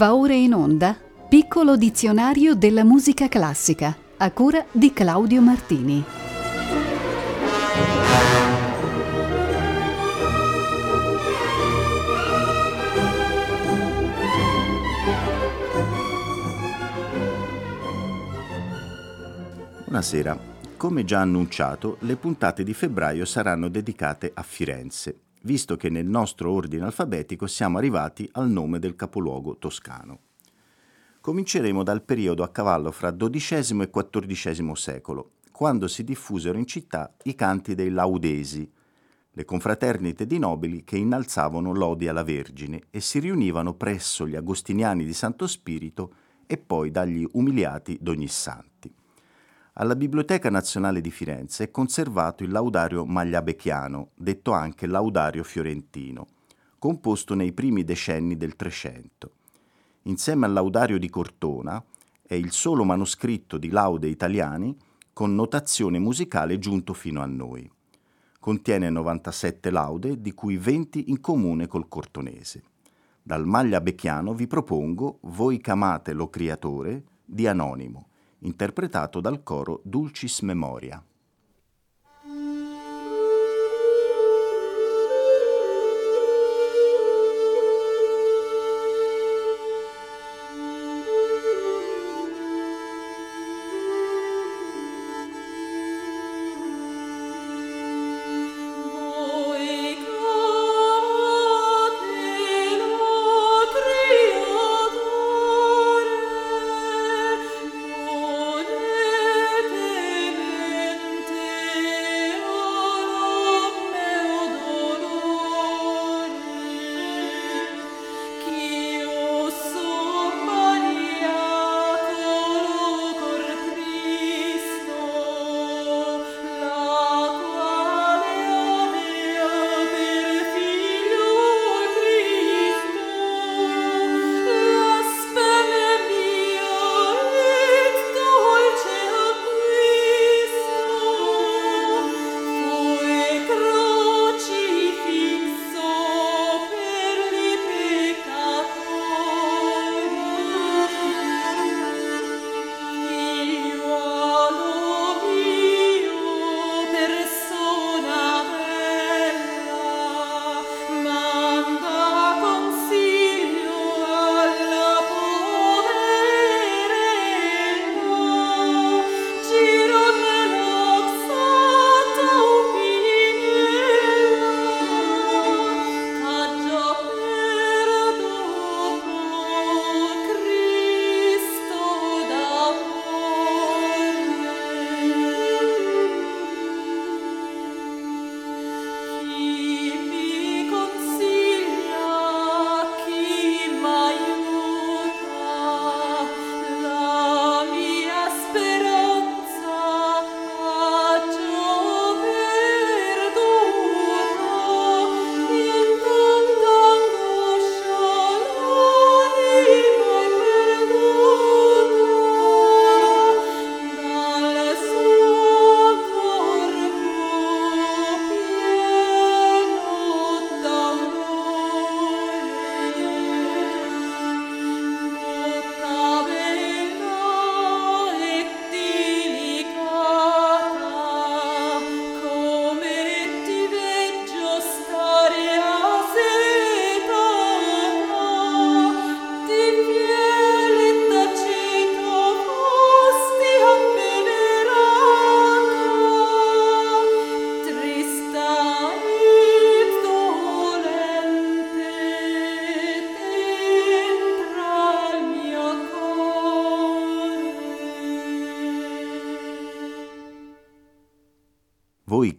Va ora in onda Piccolo dizionario della musica classica a cura di Claudio Martini. Buonasera. Come già annunciato, le puntate di febbraio saranno dedicate a Firenze, visto che nel nostro ordine alfabetico siamo arrivati al nome del capoluogo toscano. Cominceremo dal periodo a cavallo fra XII e XIV secolo, quando si diffusero in città i canti dei laudesi, le confraternite di nobili che innalzavano lodi alla Vergine e si riunivano presso gli agostiniani di Santo Spirito e poi dagli umiliati d'ogni santi. Alla Biblioteca Nazionale di Firenze è conservato il laudario magliabecchiano, detto anche laudario fiorentino, composto nei primi decenni del Trecento. Insieme al laudario di Cortona è il solo manoscritto di laude italiani con notazione musicale giunto fino a noi. Contiene 97 laude, di cui 20 in comune col cortonese. Dal Magliabecchiano vi propongo Voi chiamate lo Creatore di Anonimo interpretato dal coro Dulcis Memoria.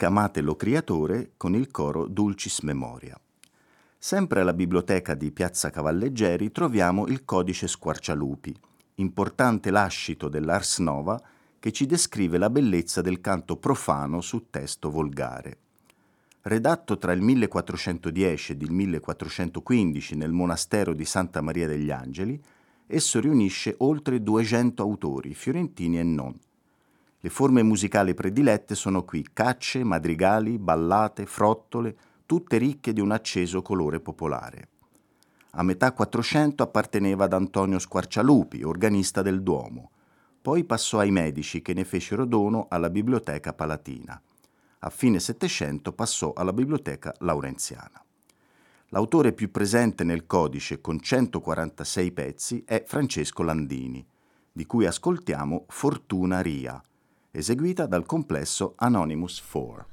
Voi chiamatelo Creatore con il coro Dulcis Memoria. Sempre alla biblioteca di Piazza Cavalleggeri troviamo il codice Squarcialupi, importante lascito dell'Ars Nova che ci descrive la bellezza del canto profano su testo volgare. Redatto tra il 1410 ed il 1415 nel monastero di Santa Maria degli Angeli, esso riunisce oltre 200 autori, fiorentini e non, le forme musicali predilette sono qui cacce, madrigali, ballate, frottole, tutte ricche di un acceso colore popolare. A metà 400 apparteneva ad Antonio Squarcialupi, organista del Duomo. Poi passò ai medici che ne fecero dono alla Biblioteca Palatina. A fine Settecento passò alla Biblioteca Laurenziana. L'autore più presente nel codice con 146 pezzi è Francesco Landini, di cui ascoltiamo Fortuna Ria, eseguita dal complesso Anonymous 4.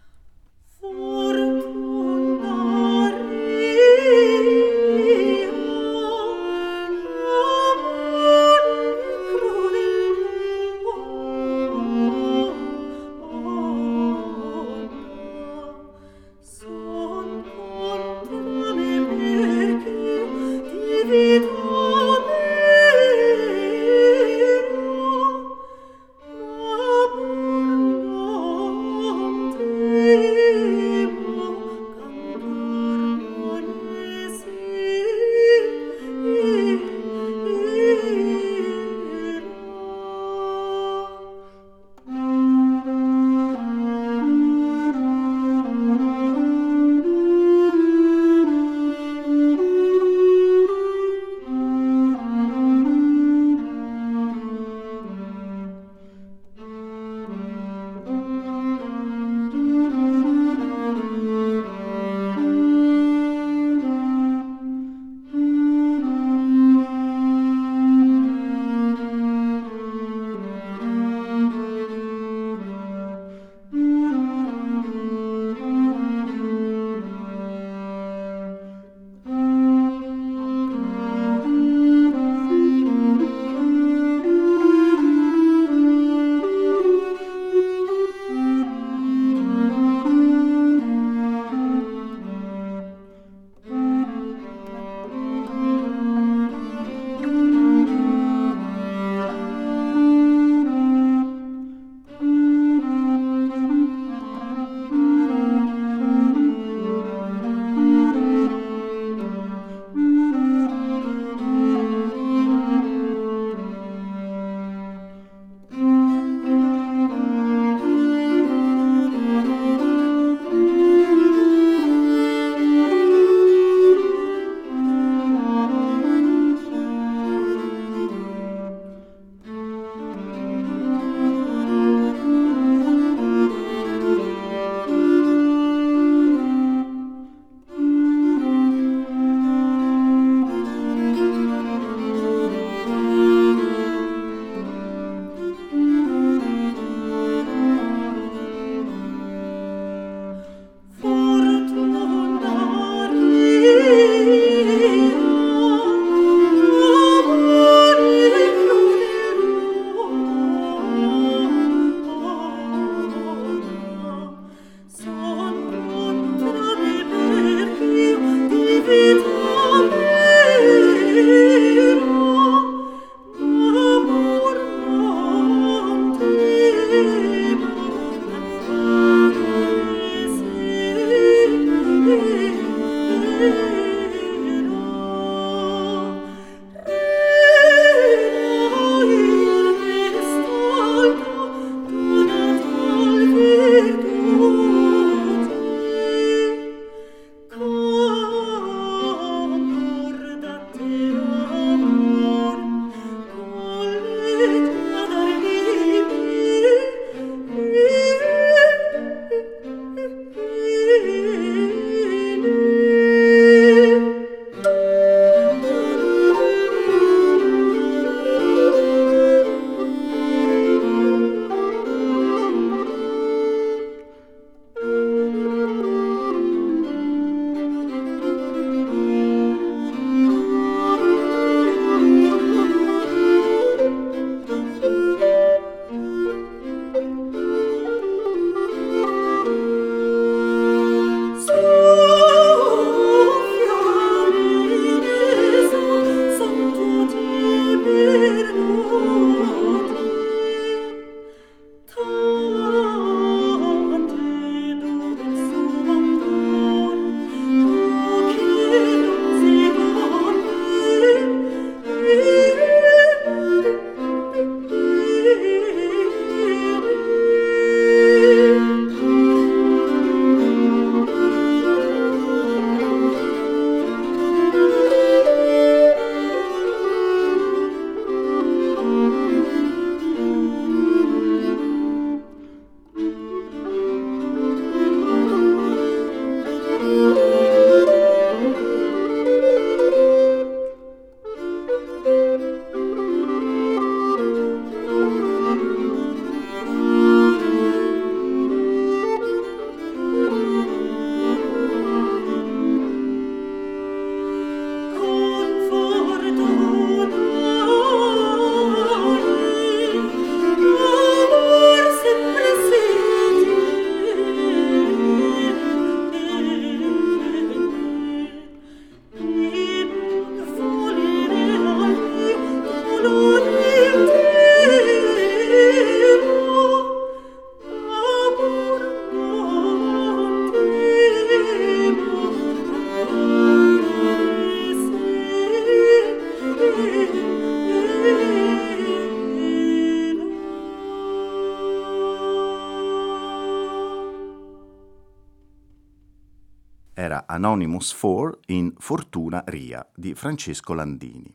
Anonymous 4 in Fortuna Ria di Francesco Landini.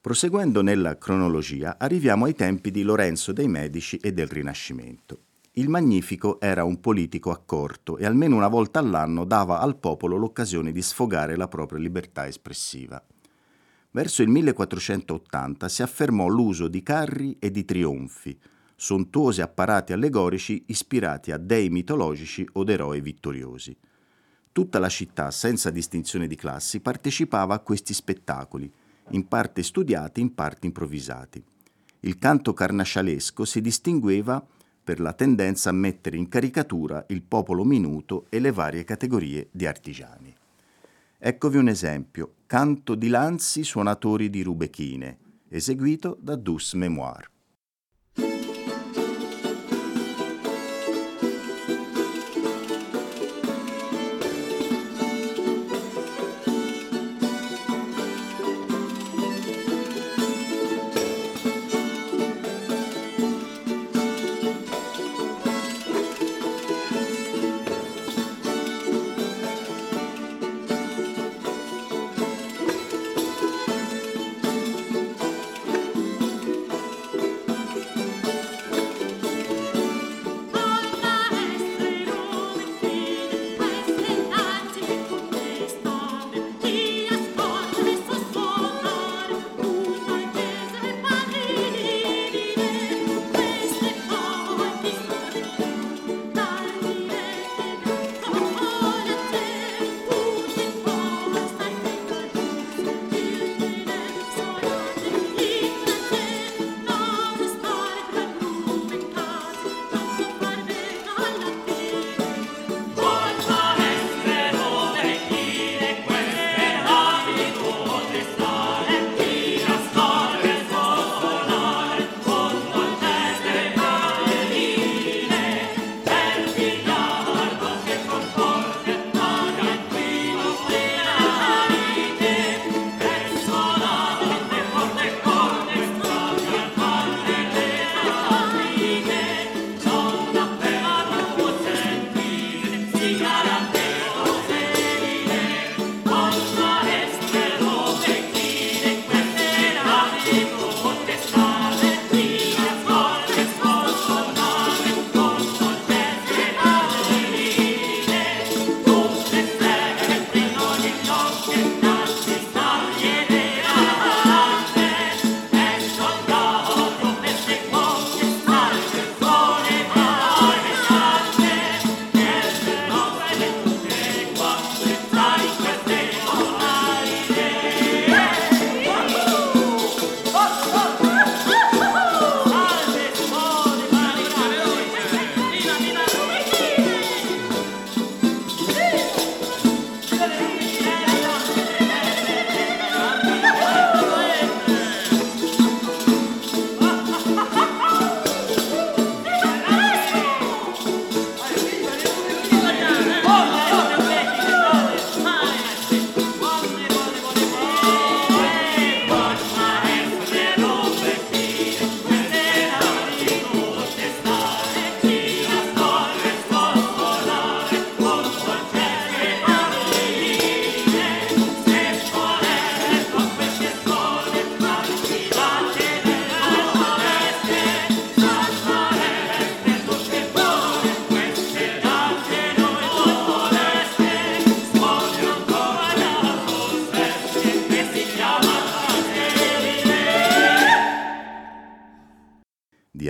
Proseguendo nella cronologia, arriviamo ai tempi di Lorenzo dei Medici e del Rinascimento. Il Magnifico era un politico accorto e almeno una volta all'anno dava al popolo l'occasione di sfogare la propria libertà espressiva. Verso il 1480 si affermò l'uso di carri e di trionfi, sontuosi apparati allegorici ispirati a dei mitologici o eroi vittoriosi. Tutta la città, senza distinzione di classi, partecipava a questi spettacoli, in parte studiati, in parte improvvisati. Il canto carnascialesco si distingueva per la tendenza a mettere in caricatura il popolo minuto e le varie categorie di artigiani. Eccovi un esempio, canto di lanzi suonatori di rubechine, eseguito da Dus Memoir.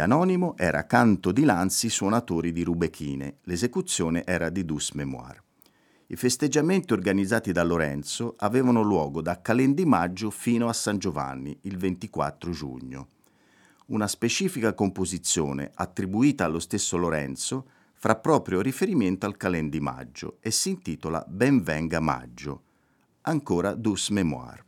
Anonimo era Canto di Lanzi suonatori di Rubechine, l'esecuzione era di Dus Memoir. I festeggiamenti organizzati da Lorenzo avevano luogo da Calendi Maggio fino a San Giovanni, il 24 giugno. Una specifica composizione attribuita allo stesso Lorenzo fa proprio riferimento al Calendi Maggio e si intitola Ben venga Maggio. Ancora Dus Memoir.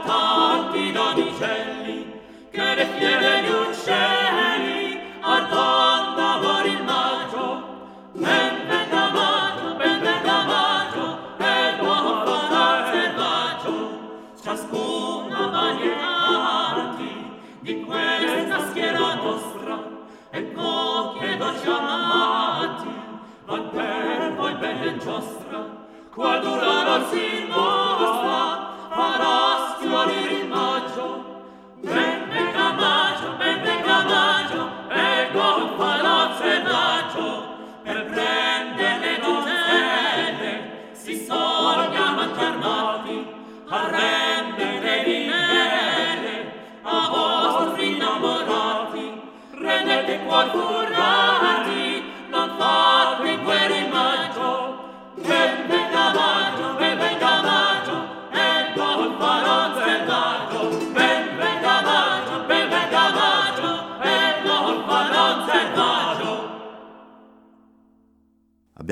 tanti dodicelli che le fiere gli uccelli ardando amor il maggio. Ben ben da ben ben per l'uomo fanar selvaggio ciascuna di questa schiera nostra e poche dolci amati van per voi ben giostra. Qual durarà si farà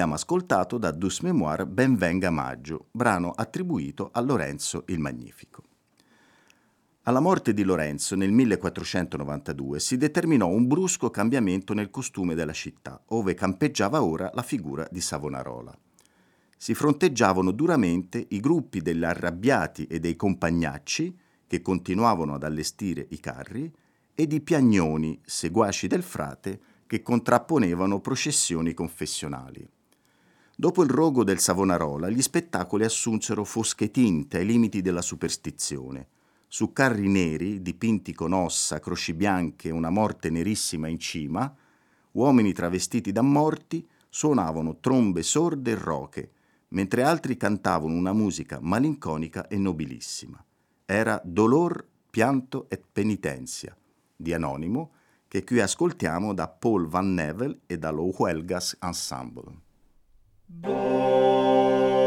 abbiamo ascoltato da Dus Memoir Ben venga maggio, brano attribuito a Lorenzo il Magnifico. Alla morte di Lorenzo nel 1492 si determinò un brusco cambiamento nel costume della città, ove campeggiava ora la figura di Savonarola. Si fronteggiavano duramente i gruppi degli arrabbiati e dei compagnacci, che continuavano ad allestire i carri, ed i piagnoni, seguaci del frate, che contrapponevano processioni confessionali. Dopo il rogo del Savonarola, gli spettacoli assunsero fosche tinte ai limiti della superstizione. Su carri neri, dipinti con ossa, croci bianche e una morte nerissima in cima, uomini travestiti da morti suonavano trombe sorde e roche, mentre altri cantavano una musica malinconica e nobilissima. Era Dolor, pianto e penitenzia, di Anonimo, che qui ascoltiamo da Paul Van Nevel e dallo Huelgas Ensemble. born.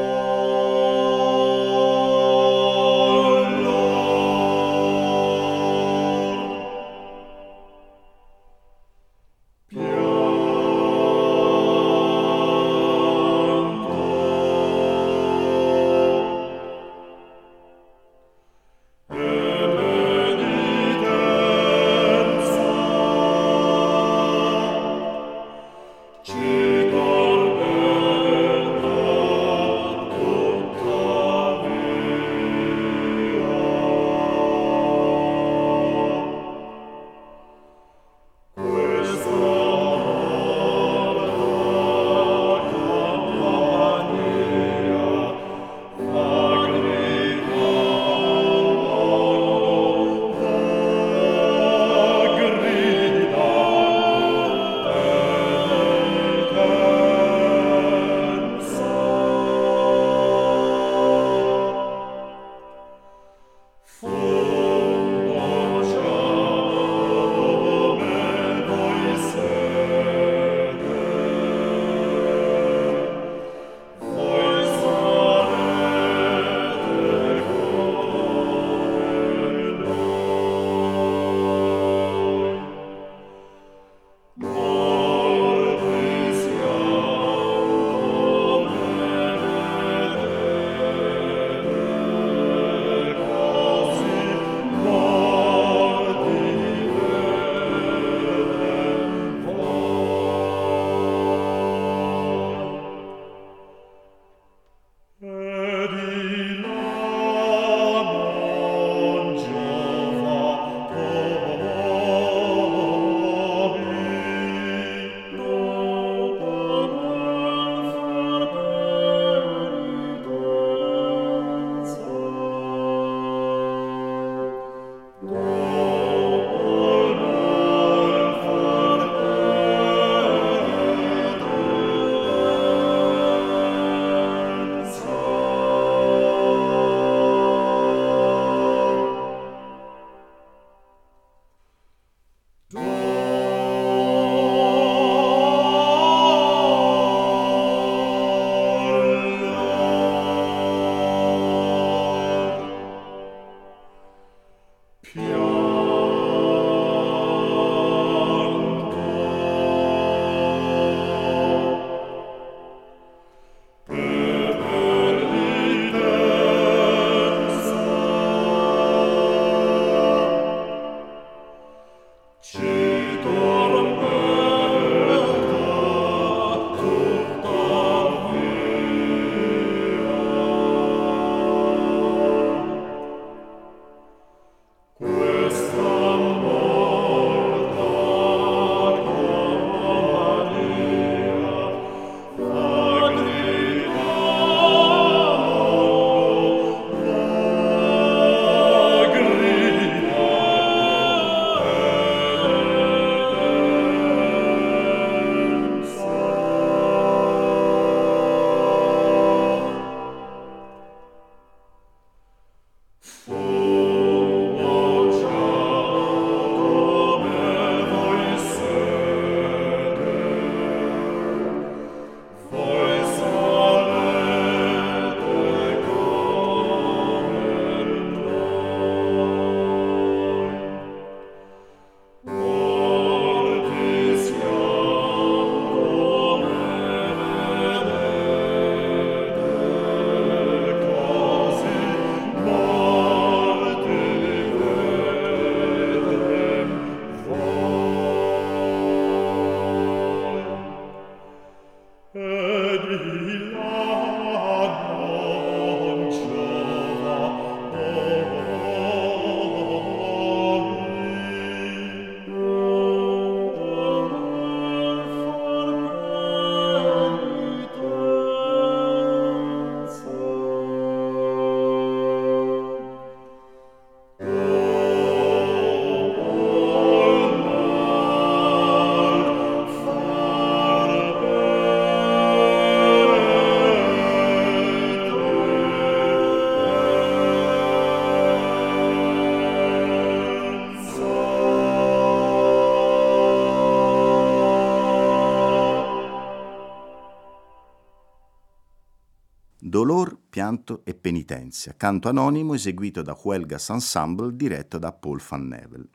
Pianto e penitenza, canto anonimo eseguito da Huelgas Ensemble diretto da Paul van Nevel.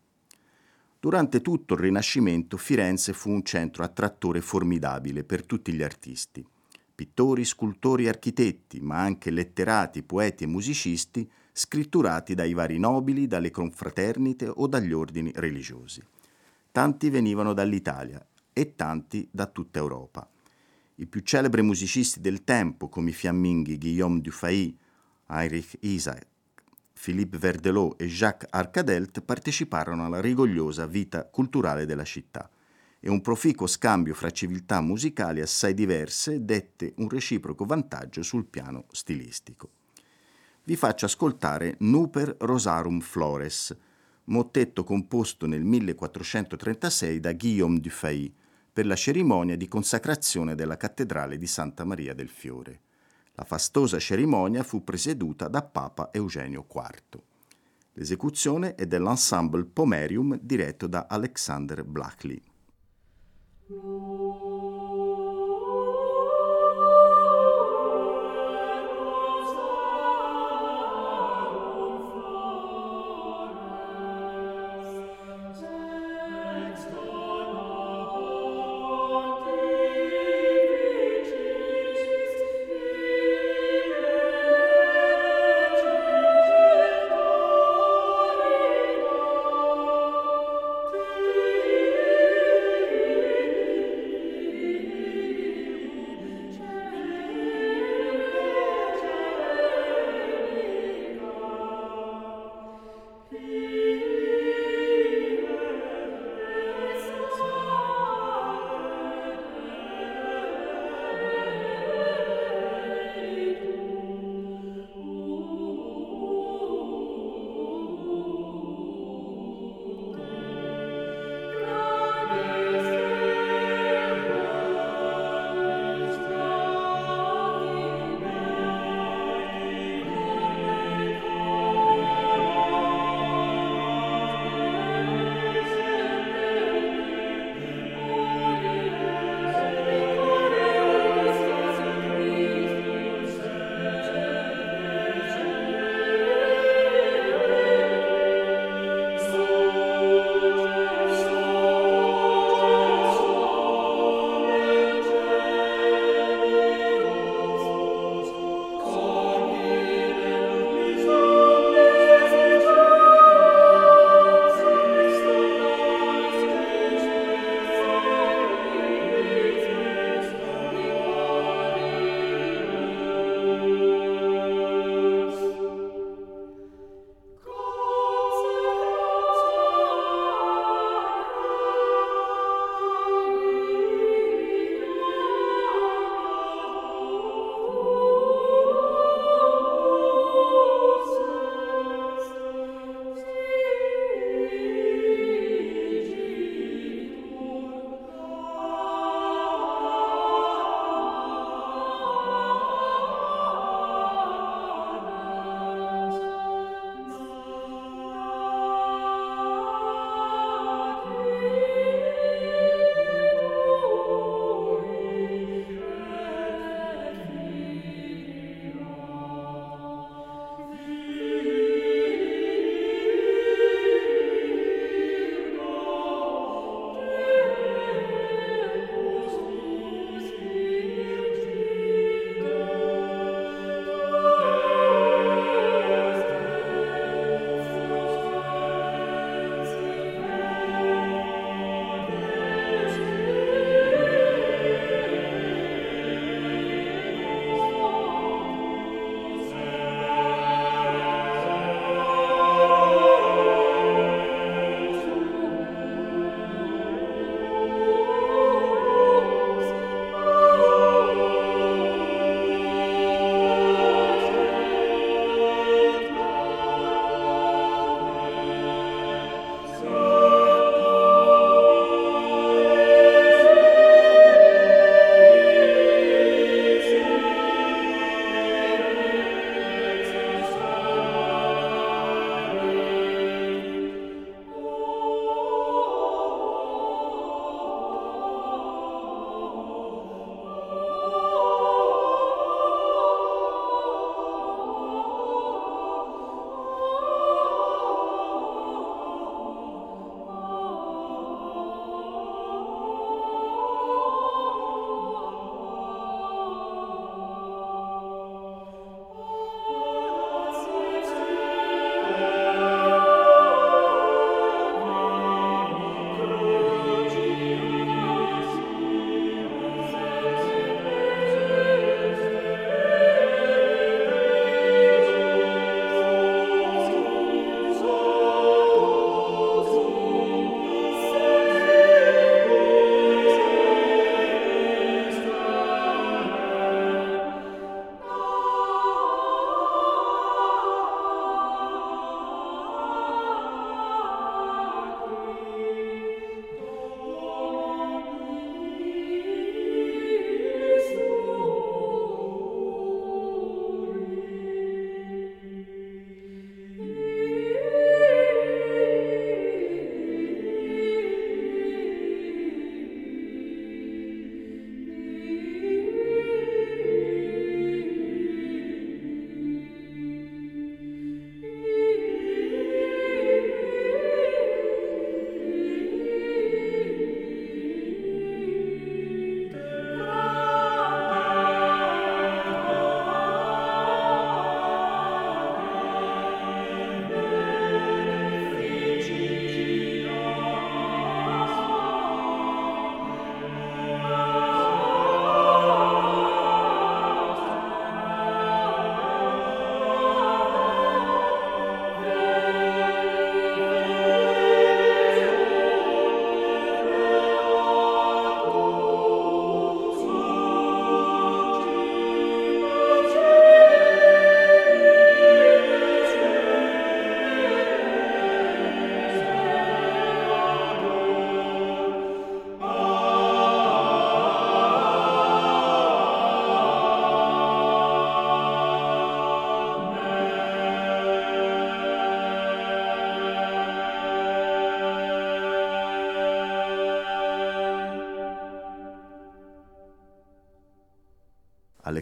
Durante tutto il Rinascimento Firenze fu un centro attrattore formidabile per tutti gli artisti. Pittori, scultori architetti, ma anche letterati, poeti e musicisti, scritturati dai vari nobili, dalle confraternite o dagli ordini religiosi. Tanti venivano dall'Italia e tanti da tutta Europa. I più celebri musicisti del tempo, come i fiamminghi Guillaume Dufay, Heinrich Isaac, Philippe Verdelot e Jacques Arcadelt, parteciparono alla rigogliosa vita culturale della città e un proficuo scambio fra civiltà musicali assai diverse dette un reciproco vantaggio sul piano stilistico. Vi faccio ascoltare Nuper Rosarum Flores, mottetto composto nel 1436 da Guillaume Dufay, per la cerimonia di consacrazione della cattedrale di Santa Maria del Fiore. La fastosa cerimonia fu presieduta da Papa Eugenio IV. L'esecuzione è dell'ensemble Pomerium diretto da Alexander Blackley.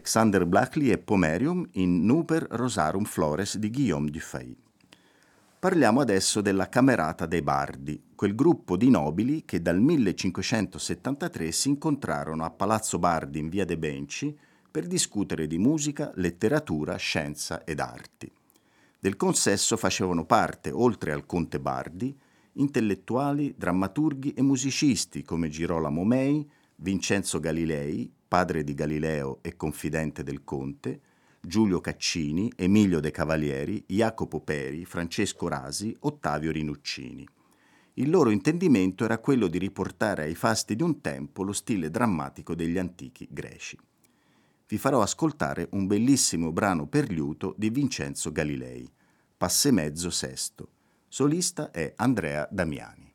Alexander Blackley e Pomerium in Nuper Rosarum Flores di Guillaume Dufay. Parliamo adesso della Camerata dei Bardi, quel gruppo di nobili che dal 1573 si incontrarono a Palazzo Bardi in via de Benci per discutere di musica, letteratura, scienza ed arti. Del consesso facevano parte, oltre al conte Bardi, intellettuali, drammaturghi e musicisti come Girolamo Mei, Vincenzo Galilei, padre di Galileo e confidente del conte, Giulio Caccini, Emilio De Cavalieri, Jacopo Peri, Francesco Rasi, Ottavio Rinuccini. Il loro intendimento era quello di riportare ai fasti di un tempo lo stile drammatico degli antichi greci. Vi farò ascoltare un bellissimo brano per liuto di Vincenzo Galilei, Passe mezzo sesto. Solista è Andrea Damiani.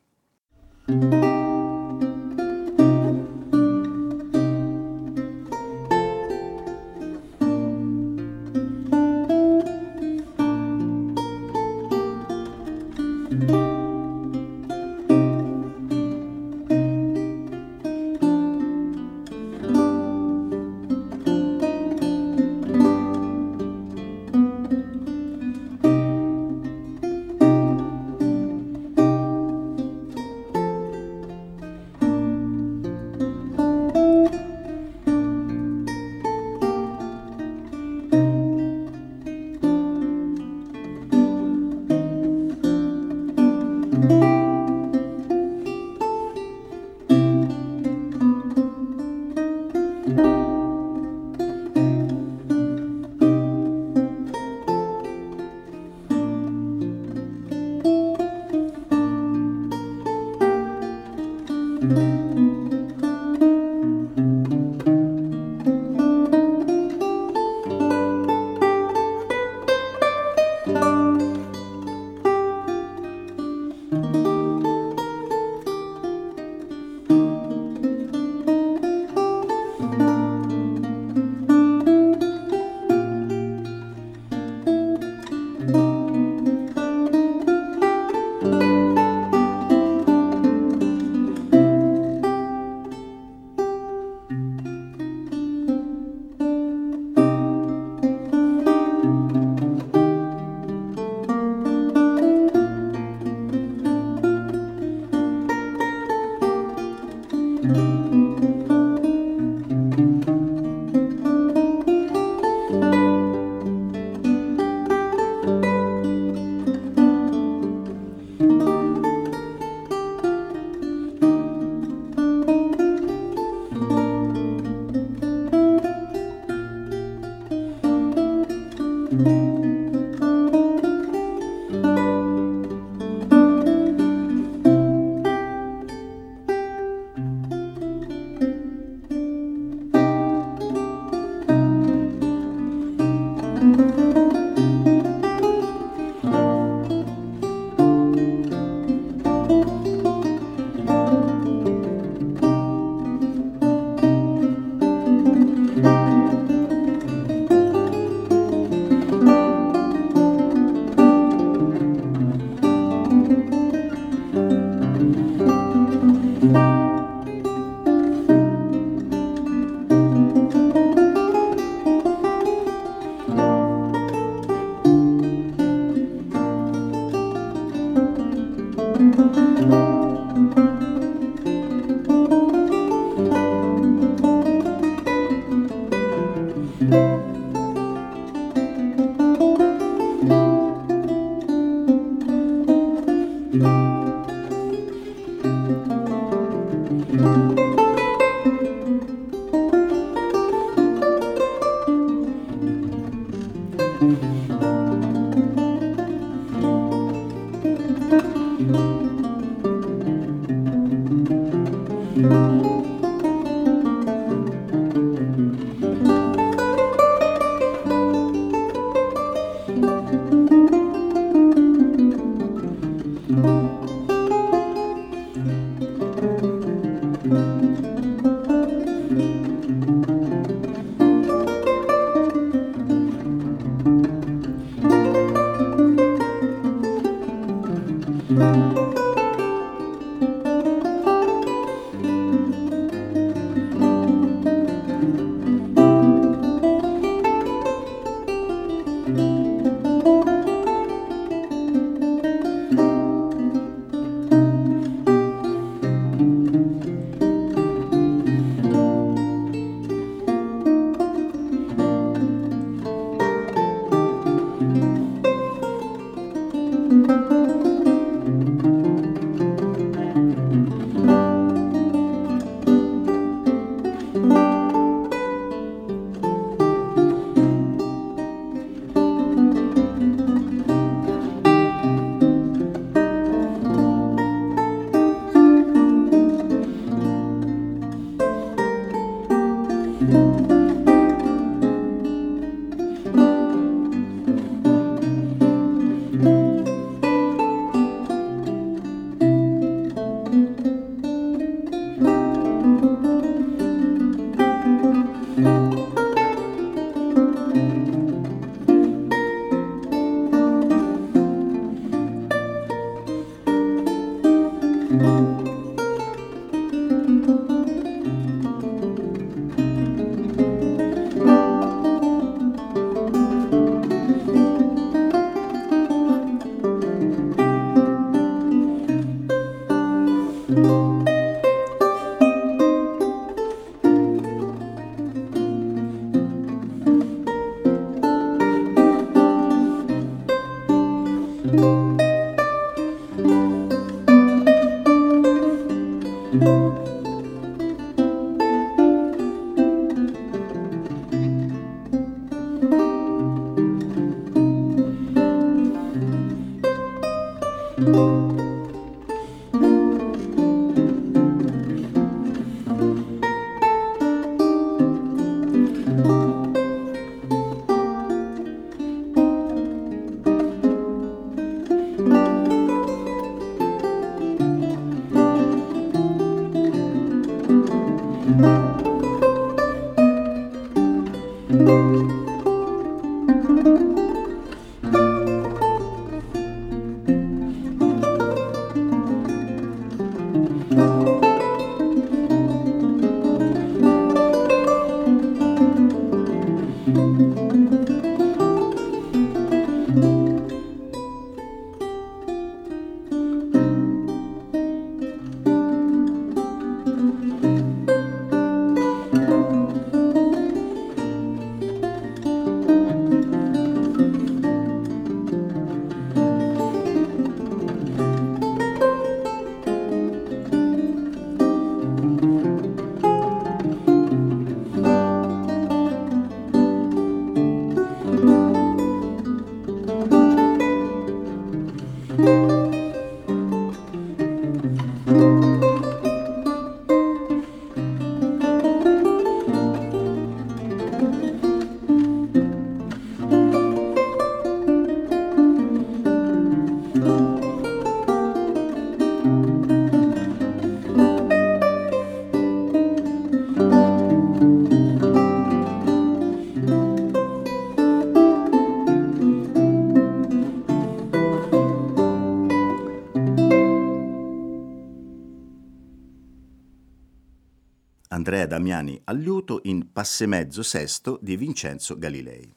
Andrea Damiani al liuto in Passemezzo sesto di Vincenzo Galilei.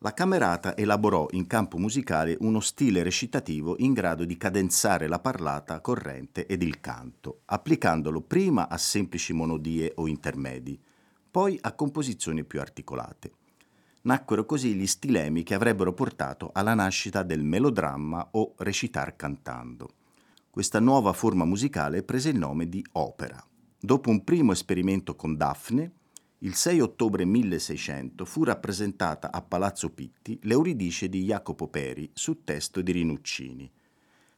La Camerata elaborò in campo musicale uno stile recitativo in grado di cadenzare la parlata corrente ed il canto, applicandolo prima a semplici monodie o intermedi, poi a composizioni più articolate. Nacquero così gli stilemi che avrebbero portato alla nascita del melodramma o recitar cantando. Questa nuova forma musicale prese il nome di opera. Dopo un primo esperimento con Daphne, il 6 ottobre 1600 fu rappresentata a Palazzo Pitti l'Euridice di Jacopo Peri su testo di Rinuccini.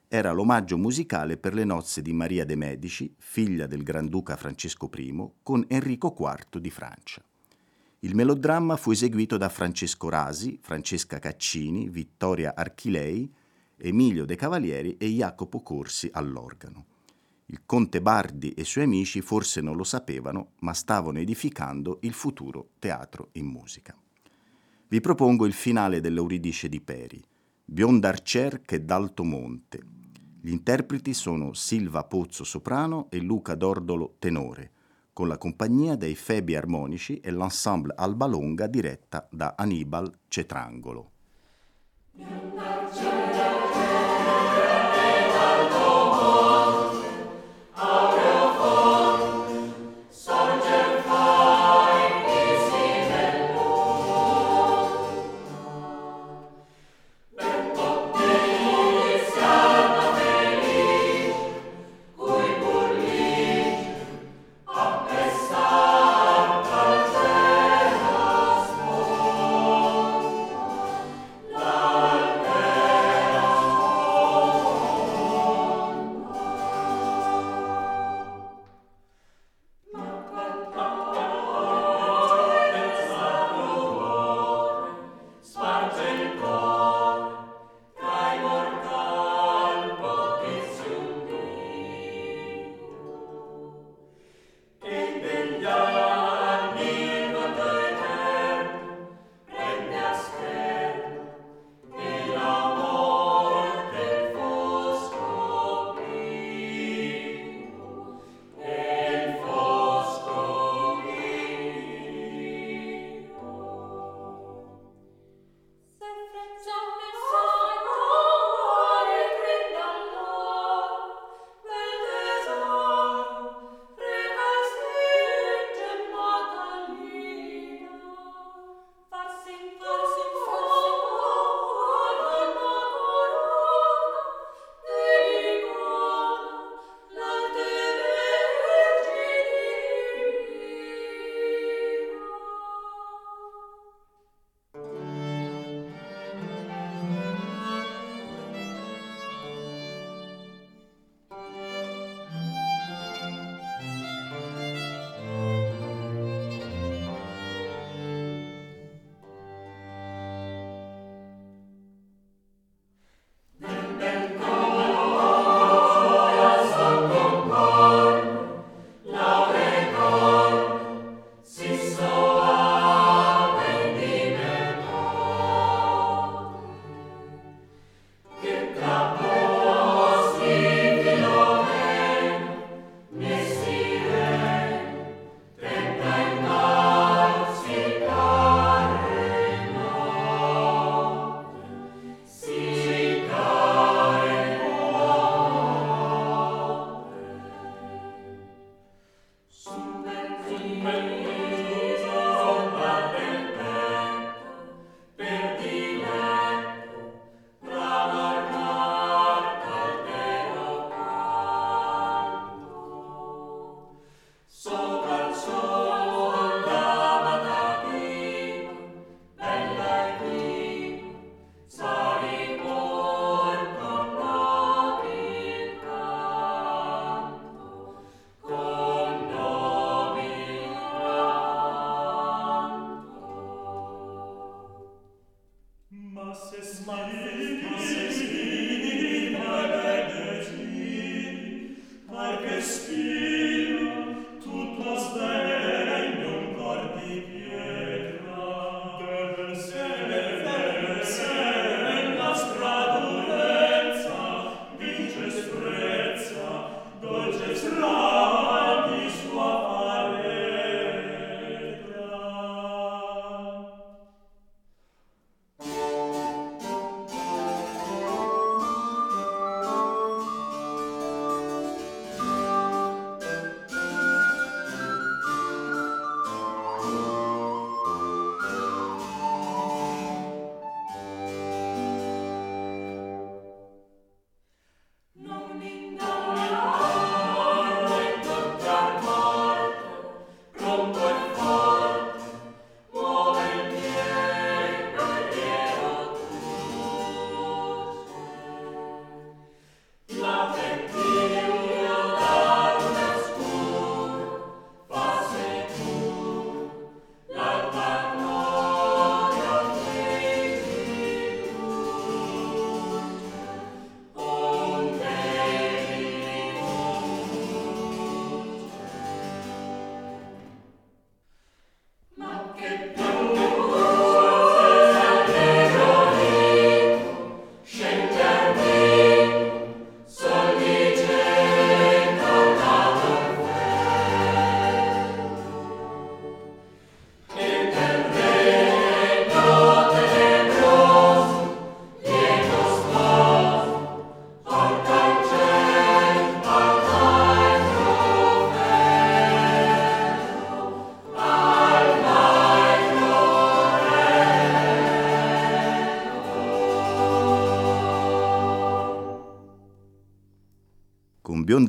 Era l'omaggio musicale per le nozze di Maria de' Medici, figlia del Granduca Francesco I, con Enrico IV di Francia. Il melodramma fu eseguito da Francesco Rasi, Francesca Caccini, Vittoria Archilei, Emilio De Cavalieri e Jacopo Corsi all'organo. Il conte Bardi e i suoi amici forse non lo sapevano, ma stavano edificando il futuro teatro in musica. Vi propongo il finale dell'Euridice di Peri, Biondarcer che d'alto monte. Gli interpreti sono Silva Pozzo soprano e Luca Dordolo tenore, con la compagnia dei Febi armonici e l'ensemble Alba Longa diretta da Anibal Cetrangolo. Con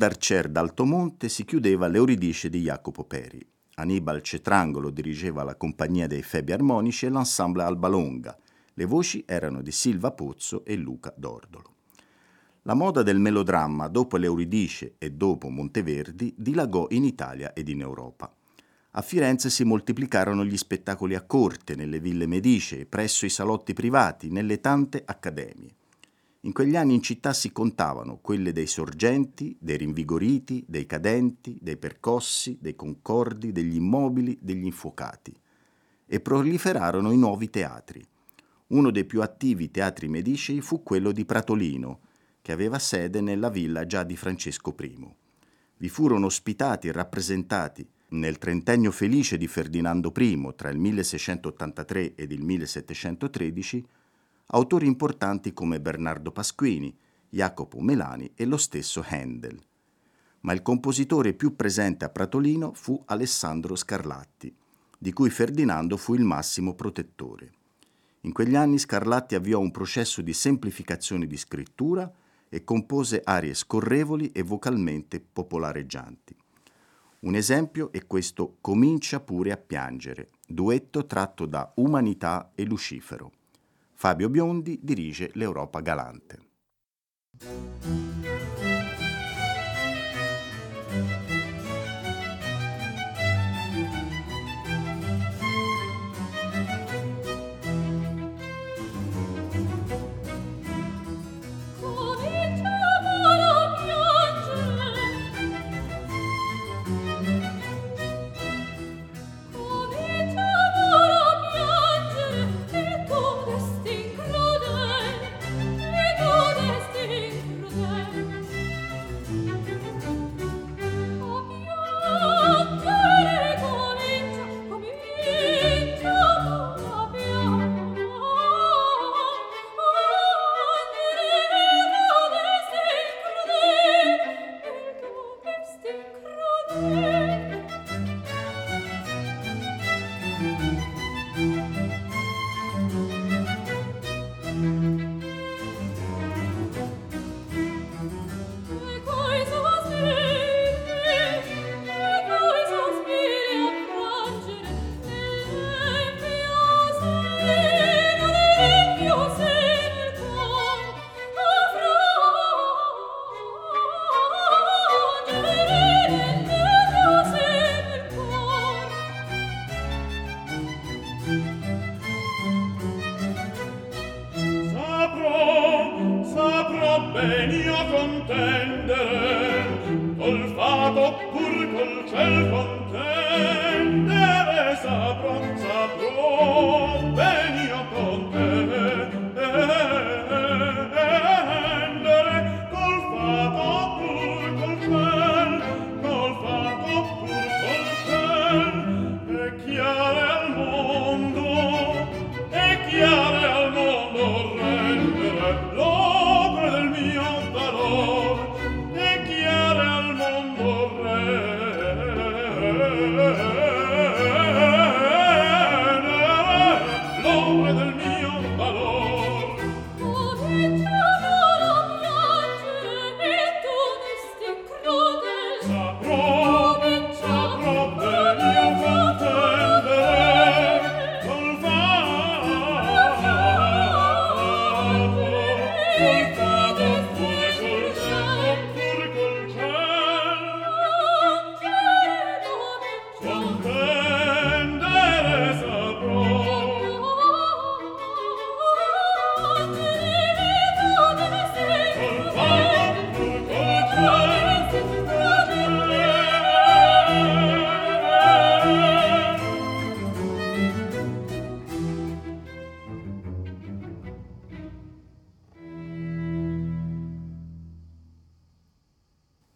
Biondarcer d'Altomonte si chiudeva l'Euridice di Jacopo Peri. Annibal Cetrangolo dirigeva la compagnia dei Febi Armonici e l'ensemble Albalonga. Le voci erano di Silva Pozzo e Luca Dordolo. La moda del melodramma dopo l'Euridice e dopo Monteverdi dilagò in Italia ed in Europa. A Firenze si moltiplicarono gli spettacoli a corte, nelle ville medicee, presso i salotti privati, nelle tante accademie. In quegli anni in città si contavano quelle dei sorgenti, dei rinvigoriti, dei cadenti, dei percossi, dei concordi, degli immobili, degli infuocati. E proliferarono i nuovi teatri. Uno dei più attivi teatri medicei fu quello di Pratolino, che aveva sede nella villa già di Francesco I. Vi furono ospitati e rappresentati nel trentennio felice di Ferdinando I tra il 1683 ed il 1713 autori importanti come Bernardo Pasquini, Jacopo Melani e lo stesso Handel. Ma il compositore più presente a Pratolino fu Alessandro Scarlatti, di cui Ferdinando fu il massimo protettore. In quegli anni Scarlatti avviò un processo di semplificazione di scrittura e compose arie scorrevoli e vocalmente popolareggianti. Un esempio è questo Comincia pure a piangere, duetto tratto da Umanità e Lucifero. Fabio Biondi dirige l'Europa Galante.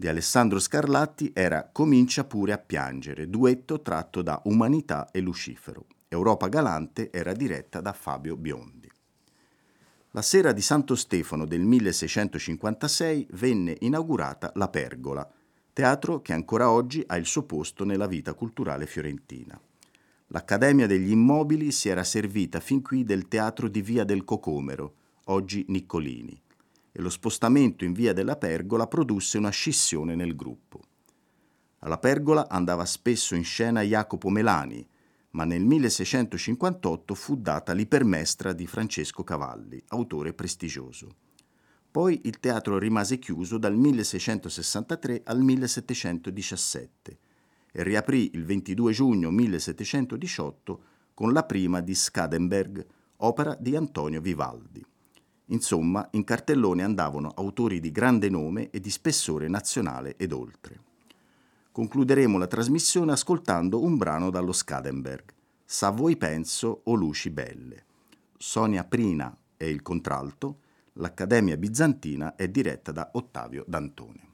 Alessandro Scarlatti era Comincia pure a piangere, duetto tratto da Umanità e Lucifero. Europa Galante era diretta da Fabio Biondi. La sera di Santo Stefano del 1656 venne inaugurata La Pergola, teatro che ancora oggi ha il suo posto nella vita culturale fiorentina. L'Accademia degli Immobili si era servita fin qui del teatro di Via del Cocomero, oggi Niccolini. E lo spostamento in via della Pergola produsse una scissione nel gruppo. Alla Pergola andava spesso in scena Jacopo Melani, ma nel 1658 fu data l'ipermestra di Francesco Cavalli, autore prestigioso. Poi il teatro rimase chiuso dal 1663 al 1717 e riaprì il 22 giugno 1718 con la prima di Scadenberg, opera di Antonio Vivaldi. Insomma, in cartellone andavano autori di grande nome e di spessore nazionale ed oltre. Concluderemo la trasmissione ascoltando un brano dallo Scadenberg, Sa voi penso o luci belle. Sonia Prina è il contralto, l'Accademia Bizantina è diretta da Ottavio D'Antone.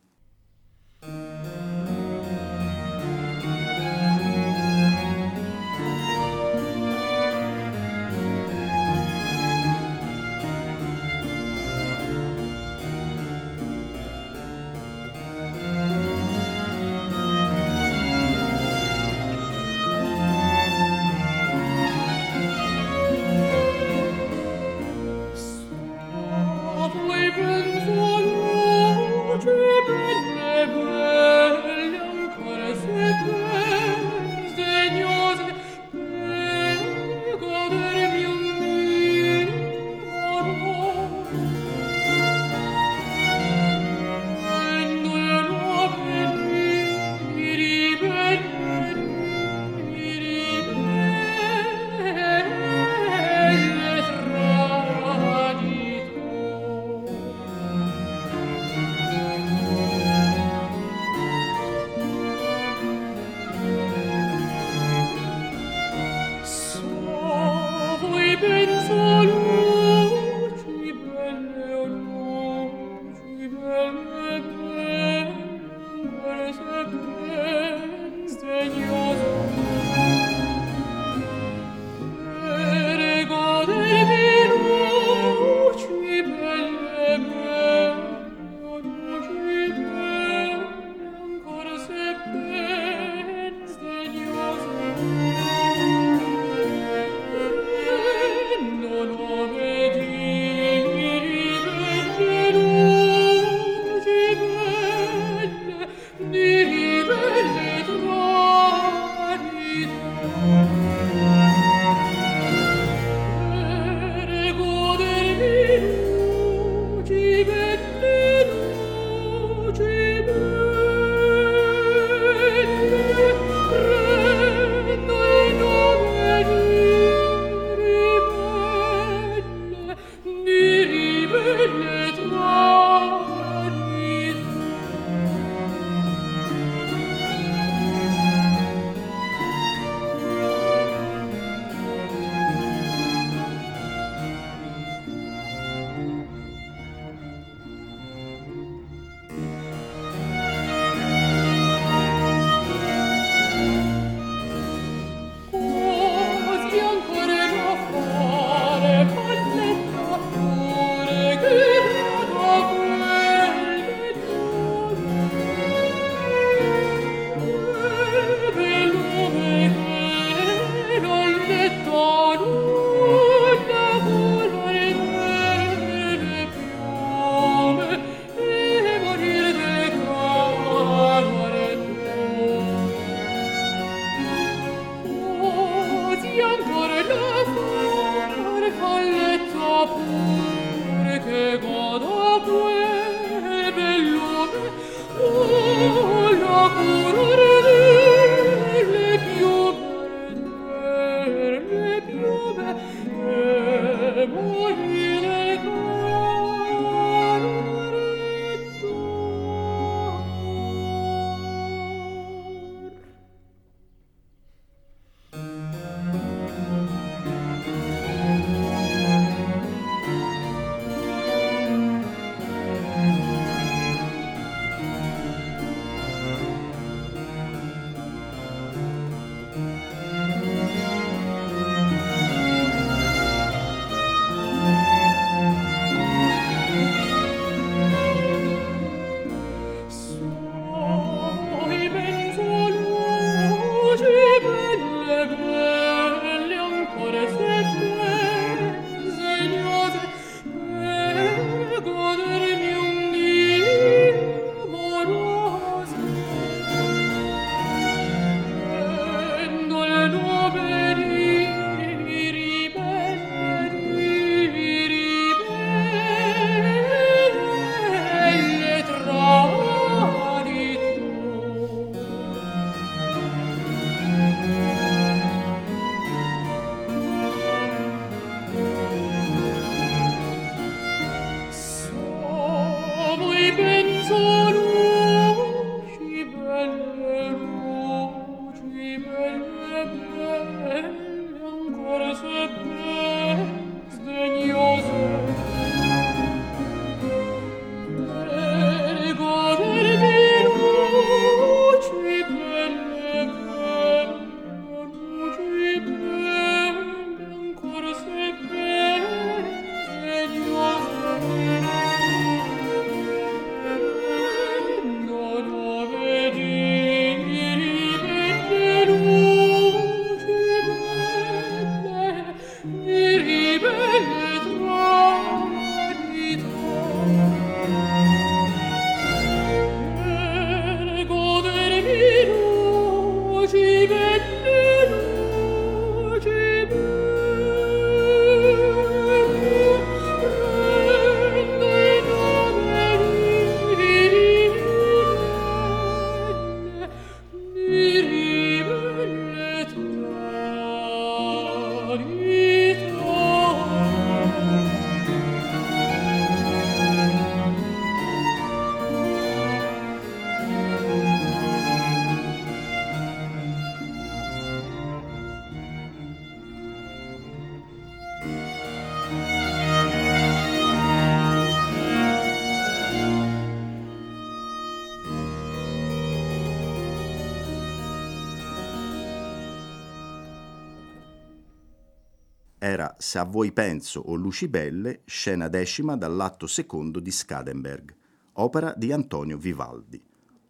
Era Se a voi penso o Luci Belle, scena decima dall'atto secondo di Scadenberg, opera di Antonio Vivaldi.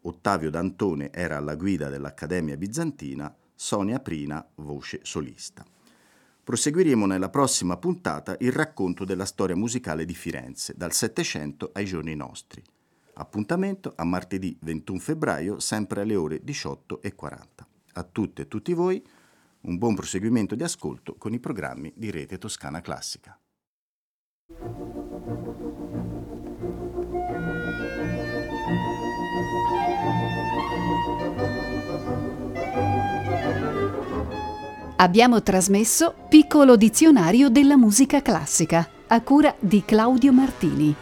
Ottavio D'Antone era alla guida dell'Accademia Bizantina, Sonia Prina voce solista. Proseguiremo nella prossima puntata il racconto della storia musicale di Firenze, dal Settecento ai giorni nostri. Appuntamento a martedì 21 febbraio, sempre alle ore 18.40. A tutte e tutti voi un buon proseguimento di ascolto con i programmi di Rete Toscana Classica. Abbiamo trasmesso Piccolo dizionario della musica classica a cura di Claudio Martini.